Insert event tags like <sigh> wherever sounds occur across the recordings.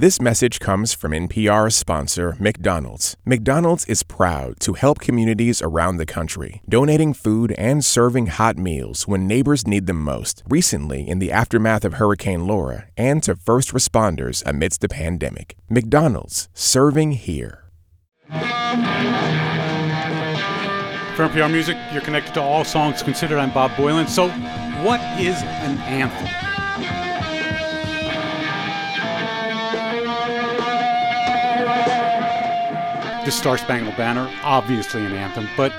This message comes from NPR sponsor McDonald's. McDonald's is proud to help communities around the country, donating food and serving hot meals when neighbors need them most, recently in the aftermath of Hurricane Laura, and to first responders amidst the pandemic. McDonald's, serving here. For NPR Music, you're connected to all songs considered. I'm Bob Boilen. So, what is an anthem? The Star Spangled Banner, obviously an anthem, but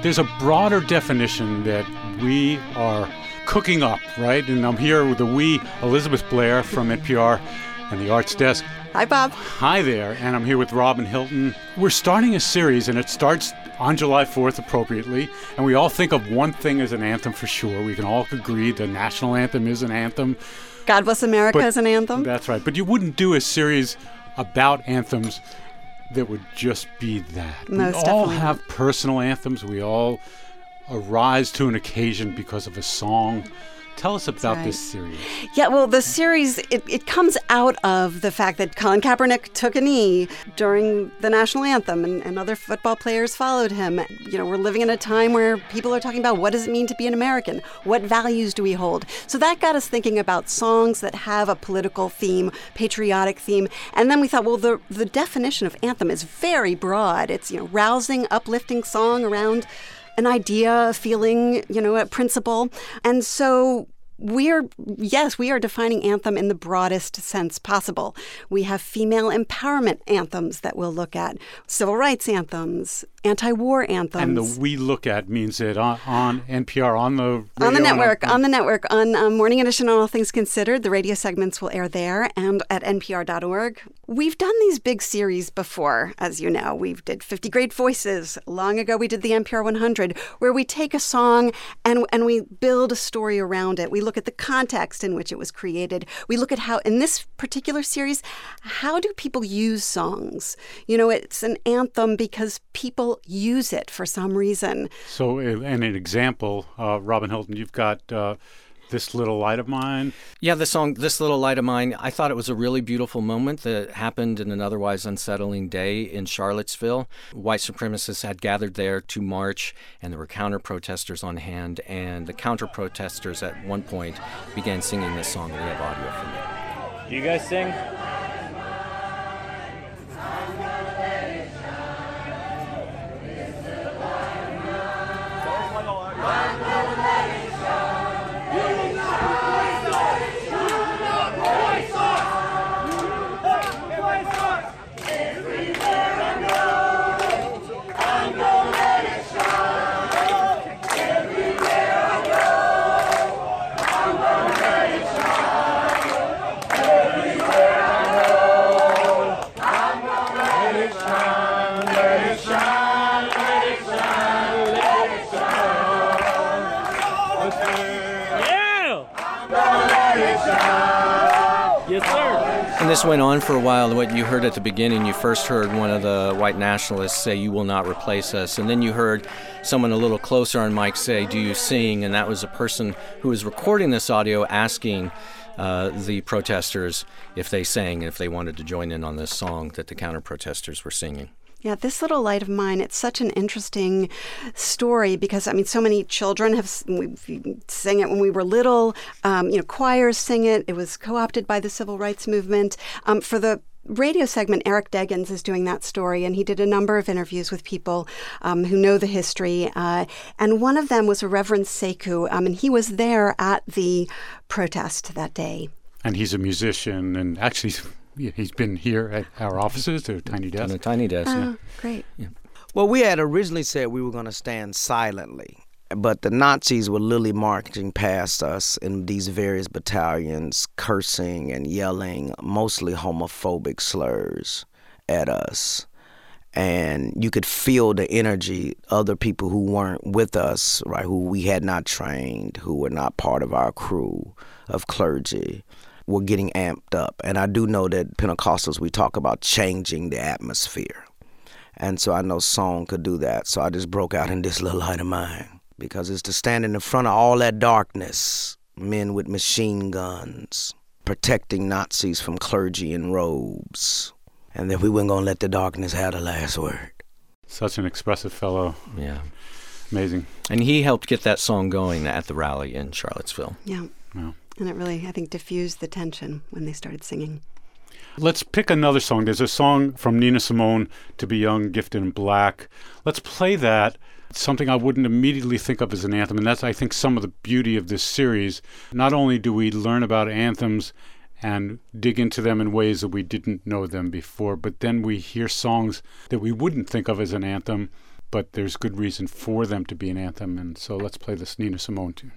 there's a broader definition that we are cooking up, right? And I'm here with the we, Elizabeth Blair from NPR and the Arts Desk. Hi, Bob. Hi there, and I'm here with Robin Hilton. We're starting a series, and it starts on July 4th appropriately, and we all think of one thing as an anthem for sure. We can all agree the national anthem is an anthem. God Bless America is an anthem. That's right, but you wouldn't do a series about anthems that would just be that. Most we all definitely have personal anthems. We all arise to an occasion because of a song. Tell us about right. this series. Yeah, well, the series it, it comes out of the fact that Colin Kaepernick took a knee during the national anthem, and, and other football players followed him. You know, we're living in a time where people are talking about what does it mean to be an American? What values do we hold? So that got us thinking about songs that have a political theme, patriotic theme, and then we thought, well, the the definition of anthem is very broad. It's you know, rousing, uplifting song around an idea, a feeling, you know, a principle. And so we're, yes, we are defining anthem in the broadest sense possible. We have female empowerment anthems that we'll look at, civil rights anthems, anti war anthems. And the we look at means that on, on NPR, on the on the network, on the network, on um, Morning Edition on All Things Considered, the radio segments will air there and at npr.org. We've done these big series before, as you know. We did 50 Great Voices. Long ago, we did the NPR 100, where we take a song and, and we build a story around it. We look at the context in which it was created. We look at how, in this particular series, how do people use songs? You know, it's an anthem because people use it for some reason. So, and an example, uh, Robin Hilton, you've got uh, this little light of mine. Yeah, the song This Little Light of Mine, I thought it was a really beautiful moment that happened in an otherwise unsettling day in Charlottesville. White supremacists had gathered there to march, and there were counter protesters on hand. And the counter protesters at one point began singing this song. We have audio from it. Do you guys sing? On for a while. What you heard at the beginning, you first heard one of the white nationalists say, You will not replace us. And then you heard someone a little closer on mic say, Do you sing? And that was a person who was recording this audio asking uh, the protesters if they sang if they wanted to join in on this song that the counter protesters were singing. Yeah, this little light of mine, it's such an interesting story because, I mean, so many children have we sang it when we were little. Um, you know, choirs sing it. It was co opted by the civil rights movement. Um, for the radio segment, Eric Deggans is doing that story, and he did a number of interviews with people um, who know the history. Uh, and one of them was a Reverend Sekou, um, and he was there at the protest that day. And he's a musician, and actually, he's been here at our offices, to Tiny On Desk. a tiny desk. yeah. Oh, great. Well, we had originally said we were going to stand silently, but the Nazis were literally marching past us in these various battalions, cursing and yelling, mostly homophobic slurs at us. And you could feel the energy, other people who weren't with us, right, who we had not trained, who were not part of our crew of clergy, were getting amped up. And I do know that Pentecostals, we talk about changing the atmosphere. And so I know song could do that. So I just broke out in this little light of mine because it's to stand in the front of all that darkness, men with machine guns, protecting Nazis from clergy in robes, and that we weren't going to let the darkness have the last word. Such an expressive fellow. Yeah. Amazing. And he helped get that song going at the rally in Charlottesville. Yeah. Yeah. And it really, I think, diffused the tension when they started singing. Let's pick another song. There's a song from Nina Simone, To Be Young, Gifted and Black. Let's play that. It's something I wouldn't immediately think of as an anthem, and that's, I think, some of the beauty of this series. Not only do we learn about anthems and dig into them in ways that we didn't know them before, but then we hear songs that we wouldn't think of as an anthem, but there's good reason for them to be an anthem. And so let's play this Nina Simone tune.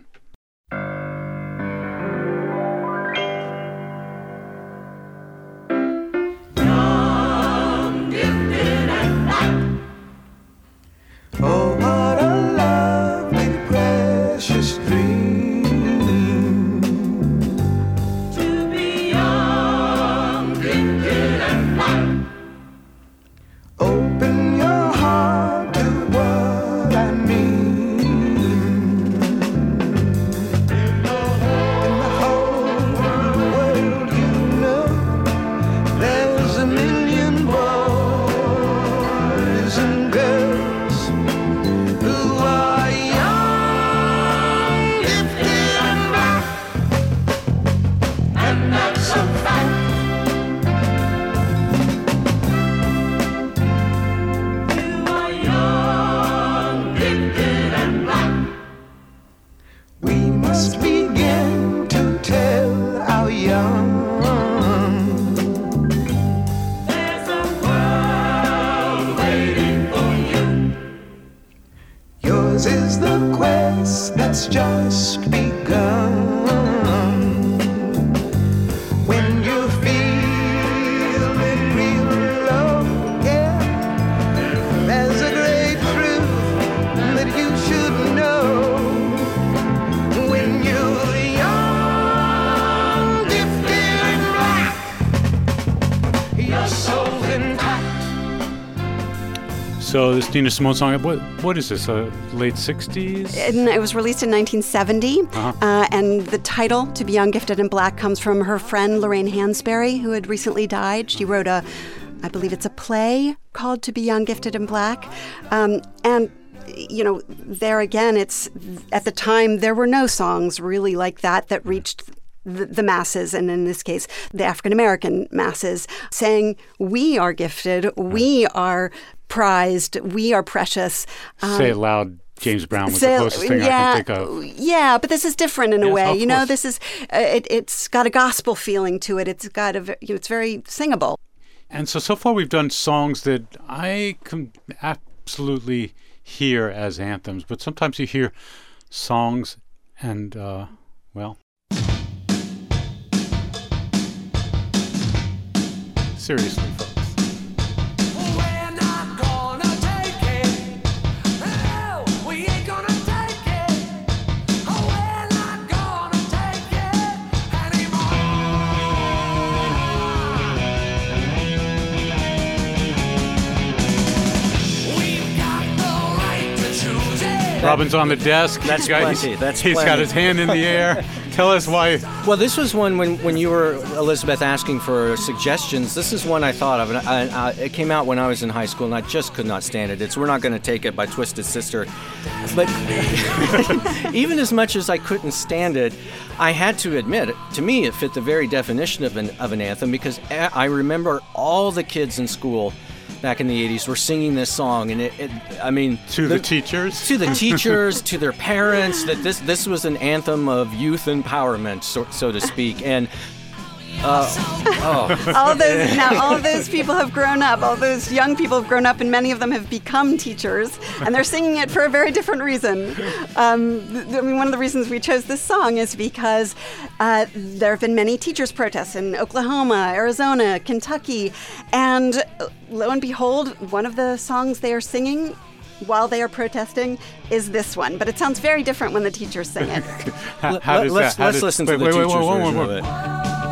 Nina Simone song, what what is this? Uh, late '60s? It was released in 1970, Uh-huh. uh, and the title, "To Be Young, Gifted, and Black," comes from her friend Lorraine Hansberry, who had recently died. She wrote a, I believe it's a play called "To Be Young, Gifted, and Black," um, and you know, there again, it's at the time there were no songs really like that that reached the, the masses, and in this case, the African American masses, saying, We are gifted, we are prized, we are precious. Um, Say it loud. James Brown was Say- the closest thing yeah, I can think of. Yeah, but this is different in a way. You know, this is uh, it, it's got a gospel feeling to it. It's got a you know, it's very singable. And so so far we've done songs that I can absolutely hear as anthems, but sometimes you hear songs and uh, well, seriously, folks. Robin's on the desk. That's He's got- plenty. he's- That's he's got his hand in the air. <laughs> Tell us why. Well, this was one when, when you were, Elizabeth, asking for suggestions. This is one I thought of. And I, I, it came out when I was in high school, and I just could not stand it. It's We're Not Going to Take It by Twisted Sister. But <laughs> even as much as I couldn't stand it, I had to admit, to me, it fit the very definition of an, of an anthem because eh, I remember all the kids in school back in the 80s were singing this song. And it, it I mean, To the teachers? to the <laughs> teachers, to their parents, that this this was an anthem of youth empowerment, so, so to speak. And <laughs> All those now, <laughs> all of those people have grown up. All those young people have grown up, and many of them have become teachers, and they're singing it for a very different reason. Um, th- I mean, one of the reasons we chose this song is because uh, there have been many teachers' protests in Oklahoma, Arizona, Kentucky, and uh, lo and behold, one of the songs they are singing. While they are protesting, is this one, but it sounds very different when the teachers sing it. <laughs> How, Let- how does let's- that? how let's does- listen to wait, the wait, wait, teacher's wait, wait, version wait, of wait.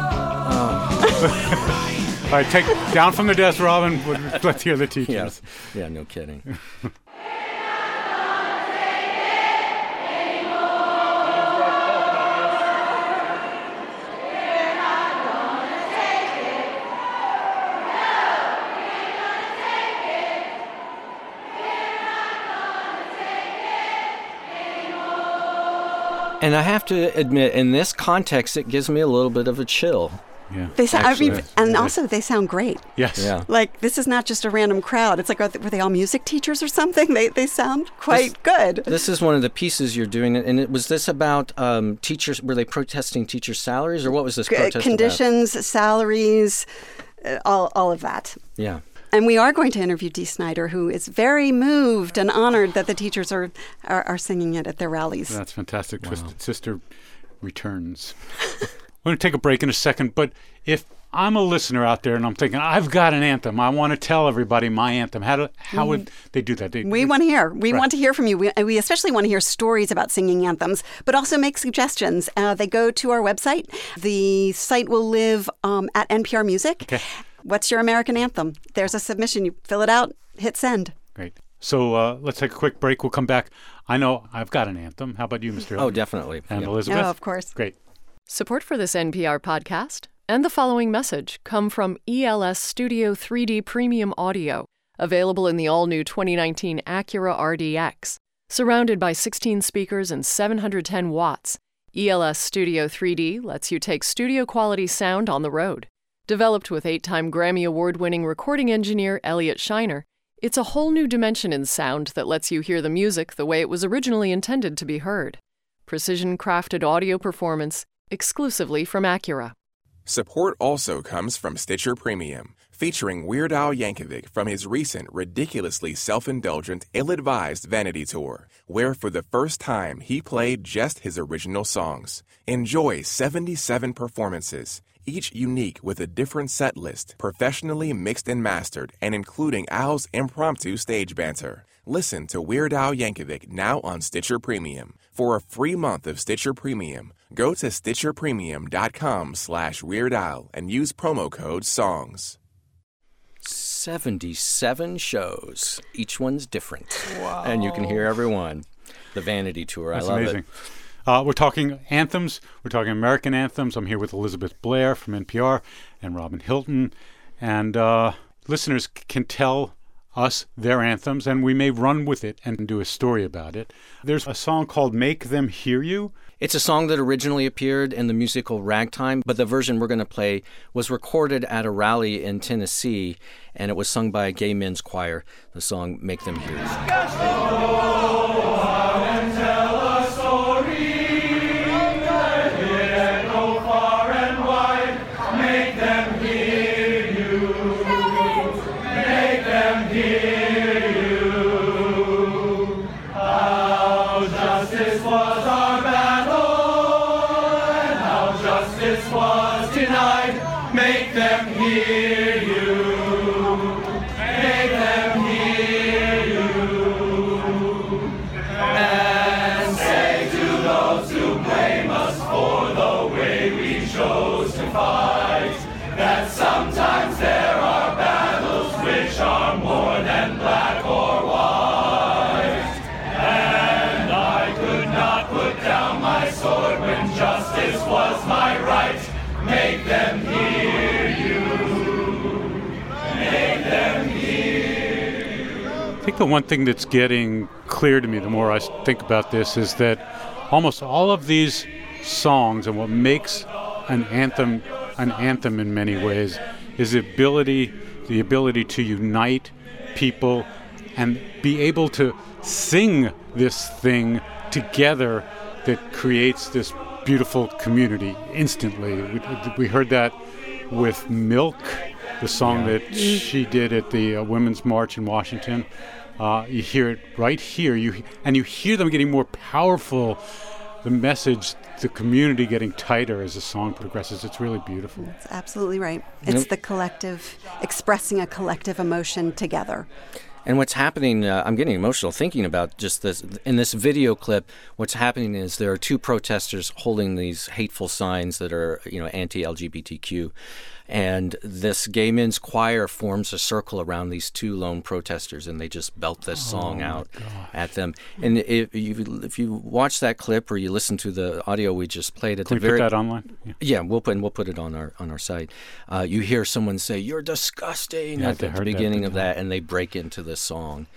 Oh. <laughs> All right, take down from the desk, Robin. <laughs> Let's hear the teachers. Yes. Yeah, no kidding. <laughs> And I have to admit, in this context, it gives me a little bit of a chill yeah. They sound, I mean, and yeah. also they sound great. Yes. Yeah. Like this is not just a random crowd. It's like are they, were they all music teachers or something? They they sound quite good. This is one of the pieces you're doing, and it was this about um, teachers. Were they protesting teachers' salaries, or what was this C- protest about? conditions, salaries, uh, all all of that. Yeah. And we are going to interview Dee Snider, who is very moved and honored that the teachers are are, are singing it at their rallies. That's fantastic. Twisted Sister returns. <laughs> We're going to take a break in a second, but if I'm a listener out there and I'm thinking, I've got an anthem, I want to tell everybody my anthem, how, do, how would they do that? They, We want to hear. We Right. want to hear from you. We, we especially want to hear stories about singing anthems, but also make suggestions. Uh, they go to our website. The site will live um, at NPR Music. Okay. What's your American anthem? There's a submission. You fill it out, hit send. Great. So uh, let's take a quick break. We'll come back. I know I've got an anthem. How about you, Mr. Oh, definitely. And Yeah. Elizabeth? Oh, of course. Great. Support for this NPR podcast and the following message come from ELS Studio 3D Premium Audio, available in the all new 2019 Acura RDX. Surrounded by 16 speakers and 710 watts, ELS Studio 3D lets you take studio quality sound on the road. Developed with eight time Grammy Award winning recording engineer Elliot Scheiner, it's a whole new dimension in sound that lets you hear the music the way it was originally intended to be heard. Precision crafted audio performance exclusively from Acura. Support also comes from Stitcher Premium, featuring Weird Al Yankovic from his recent ridiculously self-indulgent, ill-advised vanity tour, where for the first time he played just his original songs. Enjoy 77 performances, each unique with a different set list, professionally mixed and mastered, and including Al's impromptu stage banter. Listen to Weird Al Yankovic now on Stitcher Premium. For a free month of Stitcher Premium, go to stitcherpremium.com slash Weird Al and use promo code SONGS. 77 shows. Each one's different. Wow. And you can hear every one. The Vanity Tour. That's I love amazing. it. Uh, we're talking anthems. We're talking American anthems. I'm here with Elizabeth Blair from NPR and Robin Hilton. And uh, listeners c- can tell us their anthems, and we may run with it and do a story about it. There's a song called Make Them Hear You. It's a song that originally appeared in the musical Ragtime, but the version we're going to play was recorded at a rally in Tennessee, and it was sung by a gay men's choir. The song Make Them Hear You. Think the one thing that's getting clear to me the more I think about this is that almost all of these songs and what makes an anthem an anthem in many ways is the ability the ability to unite people and be able to sing this thing together that creates this beautiful community instantly. We, we heard that with MILCK, the song that she did at the uh, Women's March in Washington. Uh, you hear it right here, you and you hear them getting more powerful. The message, the community getting tighter as the song progresses. It's really beautiful. That's absolutely right. It's the collective, expressing a collective emotion together. And what's happening, uh, I'm getting emotional thinking about just this. In this video clip, what's happening is there are two protesters holding these hateful signs that are, you know, anti-LGBTQ. And this gay men's choir forms a circle around these two lone protesters, and they just belt this song out at them. And if you if you watch that clip or you listen to the audio we just played at Can the we very put that online? Yeah. yeah, we'll put and we'll put it on our on our site. Uh, you hear someone say "You're disgusting" Yeah, at the heard that, beginning of that, and they break into this song,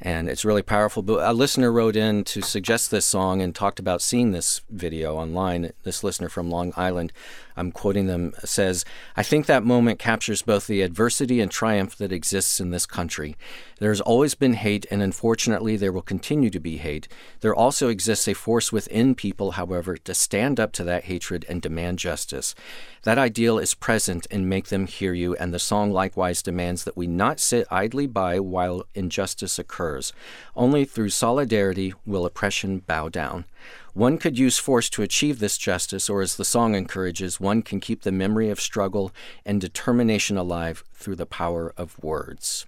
and it's really powerful. But a listener wrote in to suggest this song and talked about seeing this video online. This listener from Long Island, I'm quoting them, says, "I think that moment captures both the adversity and triumph that exists in this country. There has always been hate, and unfortunately, there will continue to be hate. There also exists a force within people, however, to stand up to that hatred and demand justice. That ideal is present and make them hear you, and the song likewise demands that we not sit idly by while injustice occurs. Only through solidarity will oppression bow down. One could use force to achieve this justice, or as the song encourages, one can keep the memory of struggle and determination alive through the power of words.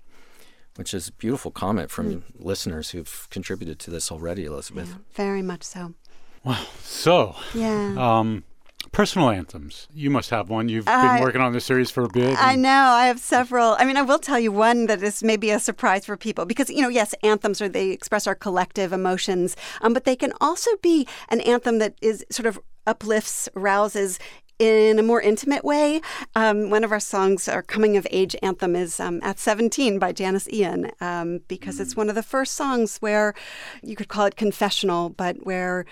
Which is a beautiful comment from listeners who've contributed to this already, Elizabeth. Very much so. Well, so, Yeah. um, personal anthems. You must have one. You've I- been working on this series for a bit. I know. I have several. I mean, I will tell you one that is maybe a surprise for people because, you know, yes, anthems are they express our collective emotions, um, but they can also be an anthem that is sort of uplifts, rouses. In a more intimate way, um, one of our songs, our coming of age anthem, is um, "At 17" by Janis Ian, um, because it's one of the first songs where you could call it confessional, but where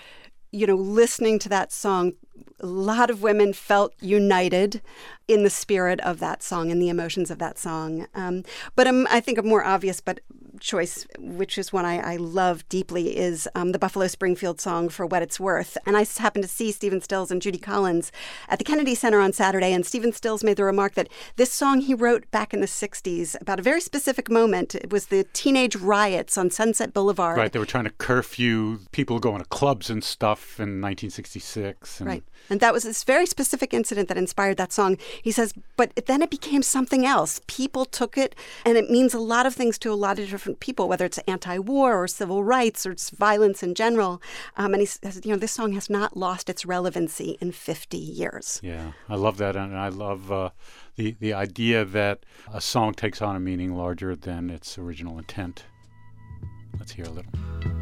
you know, listening to that song, a lot of women felt united in the spirit of that song and the emotions of that song. Um, but um, I think a more obvious but choice, which is one I, I love deeply, is um, the Buffalo Springfield song for What It's Worth. And I happened to see Stephen Stills and Judy Collins at the Kennedy Center on Saturday, and Stephen Stills made the remark that this song he wrote back in the 60s about a very specific moment. It was the teenage riots on Sunset Boulevard. Right, they were trying to curfew people going to clubs and stuff in 1966. And Right. And that was this very specific incident that inspired that song. He says, but then it became something else. People took it, and it means a lot of things to a lot of different people, whether it's anti war or civil rights or violence in general. Um, and he says, you know, this song has not lost its relevancy in 50 years. Yeah, I love that, and I love uh, the the idea that a song takes on a meaning larger than its original intent. Let's hear a little.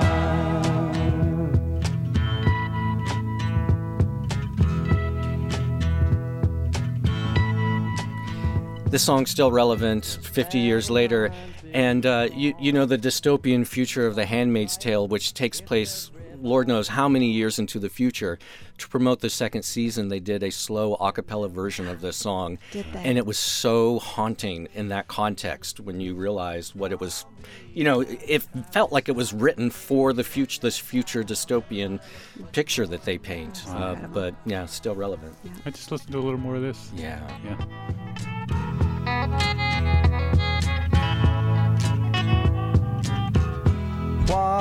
This song's still relevant 50 years later. And uh, you, you know, the dystopian future of The Handmaid's Tale, which takes place, Lord knows how many years into the future. To promote the second season, they did a slow a cappella version of this song. Did they? And it was so haunting in that context when you realized what it was. You know, it felt like it was written for the future, this future dystopian picture that they paint. Uh, but yeah, still relevant. I just listened to a little more of this. Yeah. Yeah.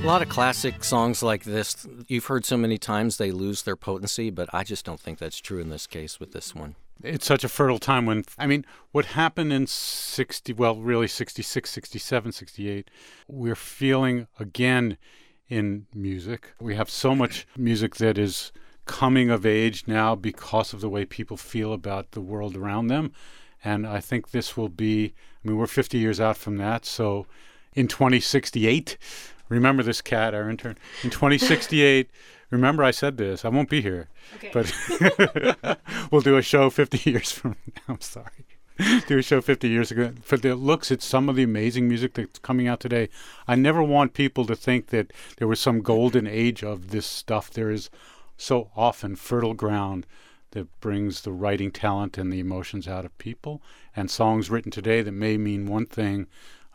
A lot of classic songs like this, you've heard so many times they lose their potency, but I just don't think that's true in this case with this one. It's such a fertile time when, I mean, what happened in 60, well, really 66, 67, 68, we're feeling again in music. We have so much music that is coming of age now because of the way people feel about the world around them. And I think this will be, I mean, we're 50 years out from that. So in 2068, remember this cat, our intern, in 2068, <laughs> remember I said this, I won't be here, but <laughs> we'll do a show 50 <laughs> years from now. I'm sorry. Do a show 50 years ago. For the looks at some of the amazing music that's coming out today, I never want people to think that there was some golden age of this stuff. There is so often fertile ground that brings the writing talent and the emotions out of people. And songs written today that may mean one thing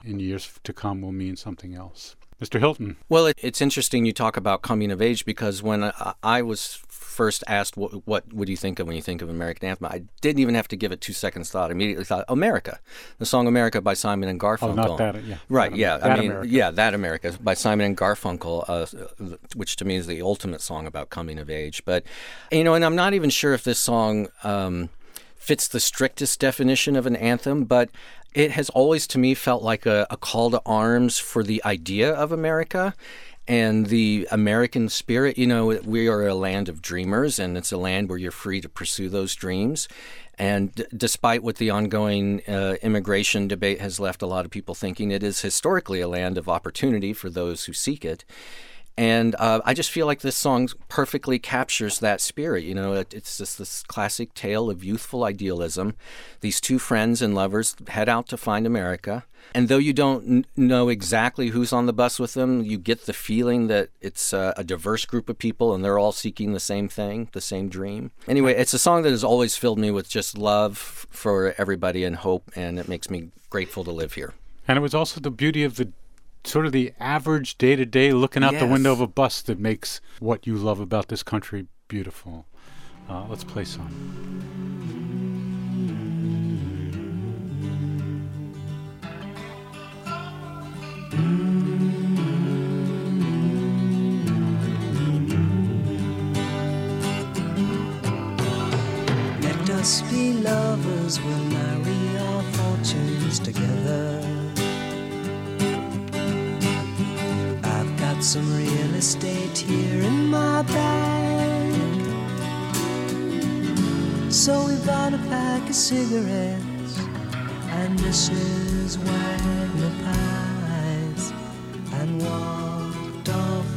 in years to come will mean something else. Mr. Hilton. Well, it, it's interesting you talk about coming of age because when I, I was first asked what, what would you think of when you think of American Anthem, I didn't even have to give it two seconds thought. I immediately thought America, the song America by Simon and Garfunkel. Oh, not that, yeah. Right, That- yeah. That I mean, America. yeah, that America by Simon and Garfunkel, uh, which to me is the ultimate song about coming of age. But you know, and I'm not even sure if this song. Um, fits the strictest definition of an anthem, but it has always to me felt like a, a call to arms for the idea of America and the American spirit. You know, we are a land of dreamers, and it's a land where you're free to pursue those dreams. And d- despite what the ongoing uh, immigration debate has left a lot of people thinking, it is historically a land of opportunity for those who seek it. And uh, I just feel like this song perfectly captures that spirit. You know, it, it's just this classic tale of youthful idealism. These two friends and lovers head out to find America. And though you don't n- know exactly who's on the bus with them, you get the feeling that it's uh, a diverse group of people and they're all seeking the same thing, the same dream. Anyway, it's a song that has always filled me with just love for everybody and hope, and it makes me grateful to live here. And it was also the beauty of the sort of the average day to day looking out the window of a bus that makes what you love about this country beautiful. Uh, let's play some. Let us be lovers, we'll marry our fortunes together. Some real estate here in my bag. So we bought a pack of cigarettes and Mrs. Wagner pies and walked off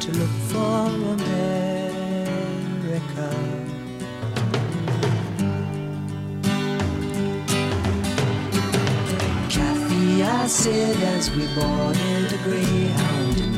to look for America. I said as we boarded a Greyhound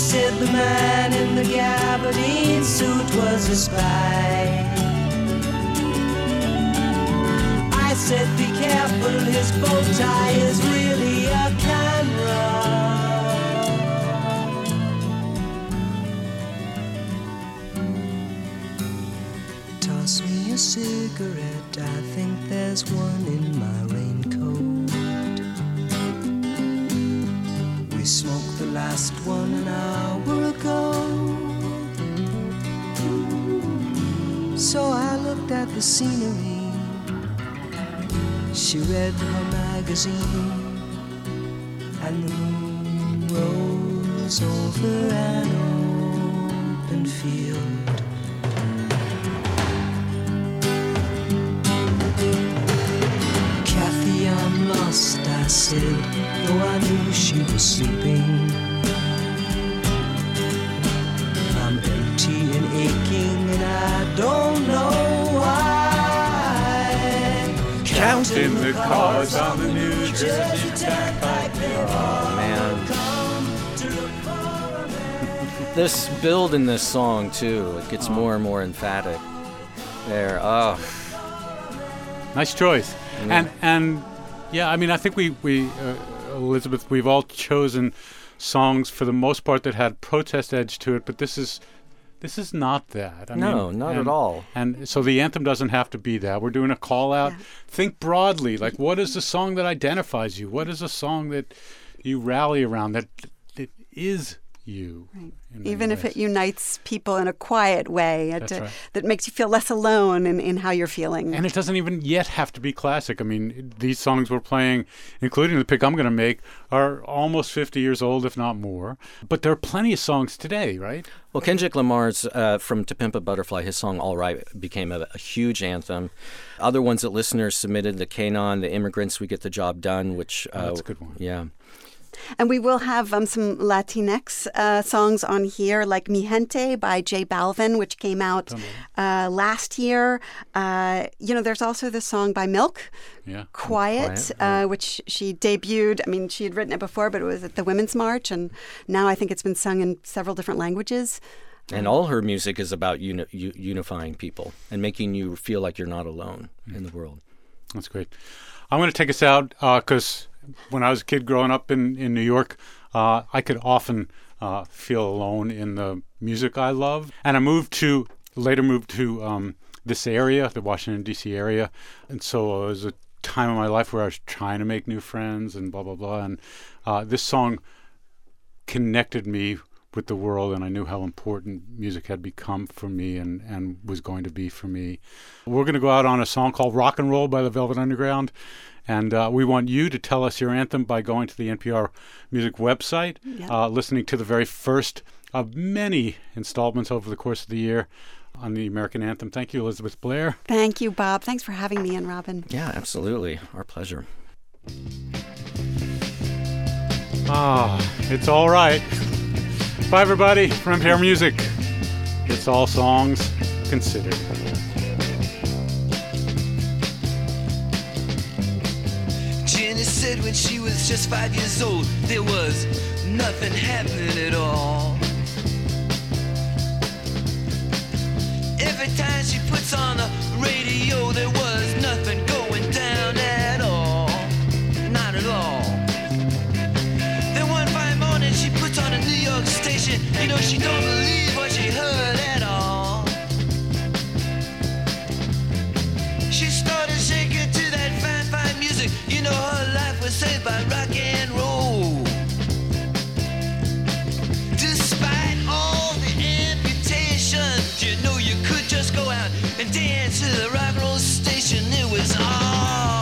Said the man in the gabardine suit was a spy. I said, be careful, his bow tie is really a camera. Toss me a cigarette, I think there's one in my raincoat. We smoked the last one an hour ago. So I looked at the scenery. She read her magazine, and the moon rose over an open field. Said, though I knew she was sleeping. I'm empty and aching, and I don't know why. Counting the cars on the New Jersey Oh, man. This build in this song too, it gets oh. more and more emphatic. There, oh, Nice choice. Mm. And and yeah, I mean, I think we we uh, Elizabeth, we've all chosen songs for the most part that had protest edge to it, but this is this is not that. I No, mean, not at all. And so the anthem doesn't have to be that. We're doing a call out. Think broadly. Like, what is the song that identifies you? What is a song that you rally around that that is you? in many Even if ways? it unites people in a quiet way, it, That's uh, that makes you feel less alone in, in how you're feeling. And it doesn't even yet have to be classic. I mean, these songs we're playing, including the pick I'm going to make, are almost 50 years old, if not more. But there are plenty of songs today, right? Well, Kendrick Lamar's uh, from To Pimp a Butterfly, his song All Right became a, a huge anthem. Other ones that listeners submitted, the K'naan, the Immigrants, We Get the Job Done, which. Uh, Oh, that's a good one. Yeah. And we will have um, some Latinx uh, songs on here, like Mi Gente by J Balvin, which came out uh, last year. Uh, you know, there's also the song by MILCK, Yeah. Quiet, uh, which she debuted. I mean, she had written it before, but it was at the Women's March, and now I think it's been sung in several different languages. And all her music is about uni- unifying people and making you feel like you're not alone in the world. That's great. I'm going to take us out because when I was a kid growing up in, in New York, uh, I could often uh, feel alone in the music I love. And I moved to, later moved to um, this area, the Washington, D.C. area. And so it was a time in my life where I was trying to make new friends and blah, blah, blah. And uh, this song connected me with the world and I knew how important music had become for me and, and was going to be for me. We're going to go out on a song called Rock and Roll by the Velvet Underground. And uh, we want you to tell us your anthem by going to the NPR Music website, uh, listening to the very first of many installments over the course of the year on the American anthem. Thank you, Elizabeth Blair. Thank you, Bob. Thanks for having me and Robin. Yeah, absolutely. Our pleasure. Ah, it's all right. Bye, everybody, from NPR Music. It's all songs considered. Jenny said when she was just five years old, there was nothing happening at all. Every time she puts on the radio, there was nothing going down at all. Not at all. She puts on a New York station. You know, she don't believe what she heard at all. She started shaking to that fine, fine music. You know her life was saved by rock and roll. Despite all the amputations, you know you could just go out and dance to the rock and roll station. It was alright.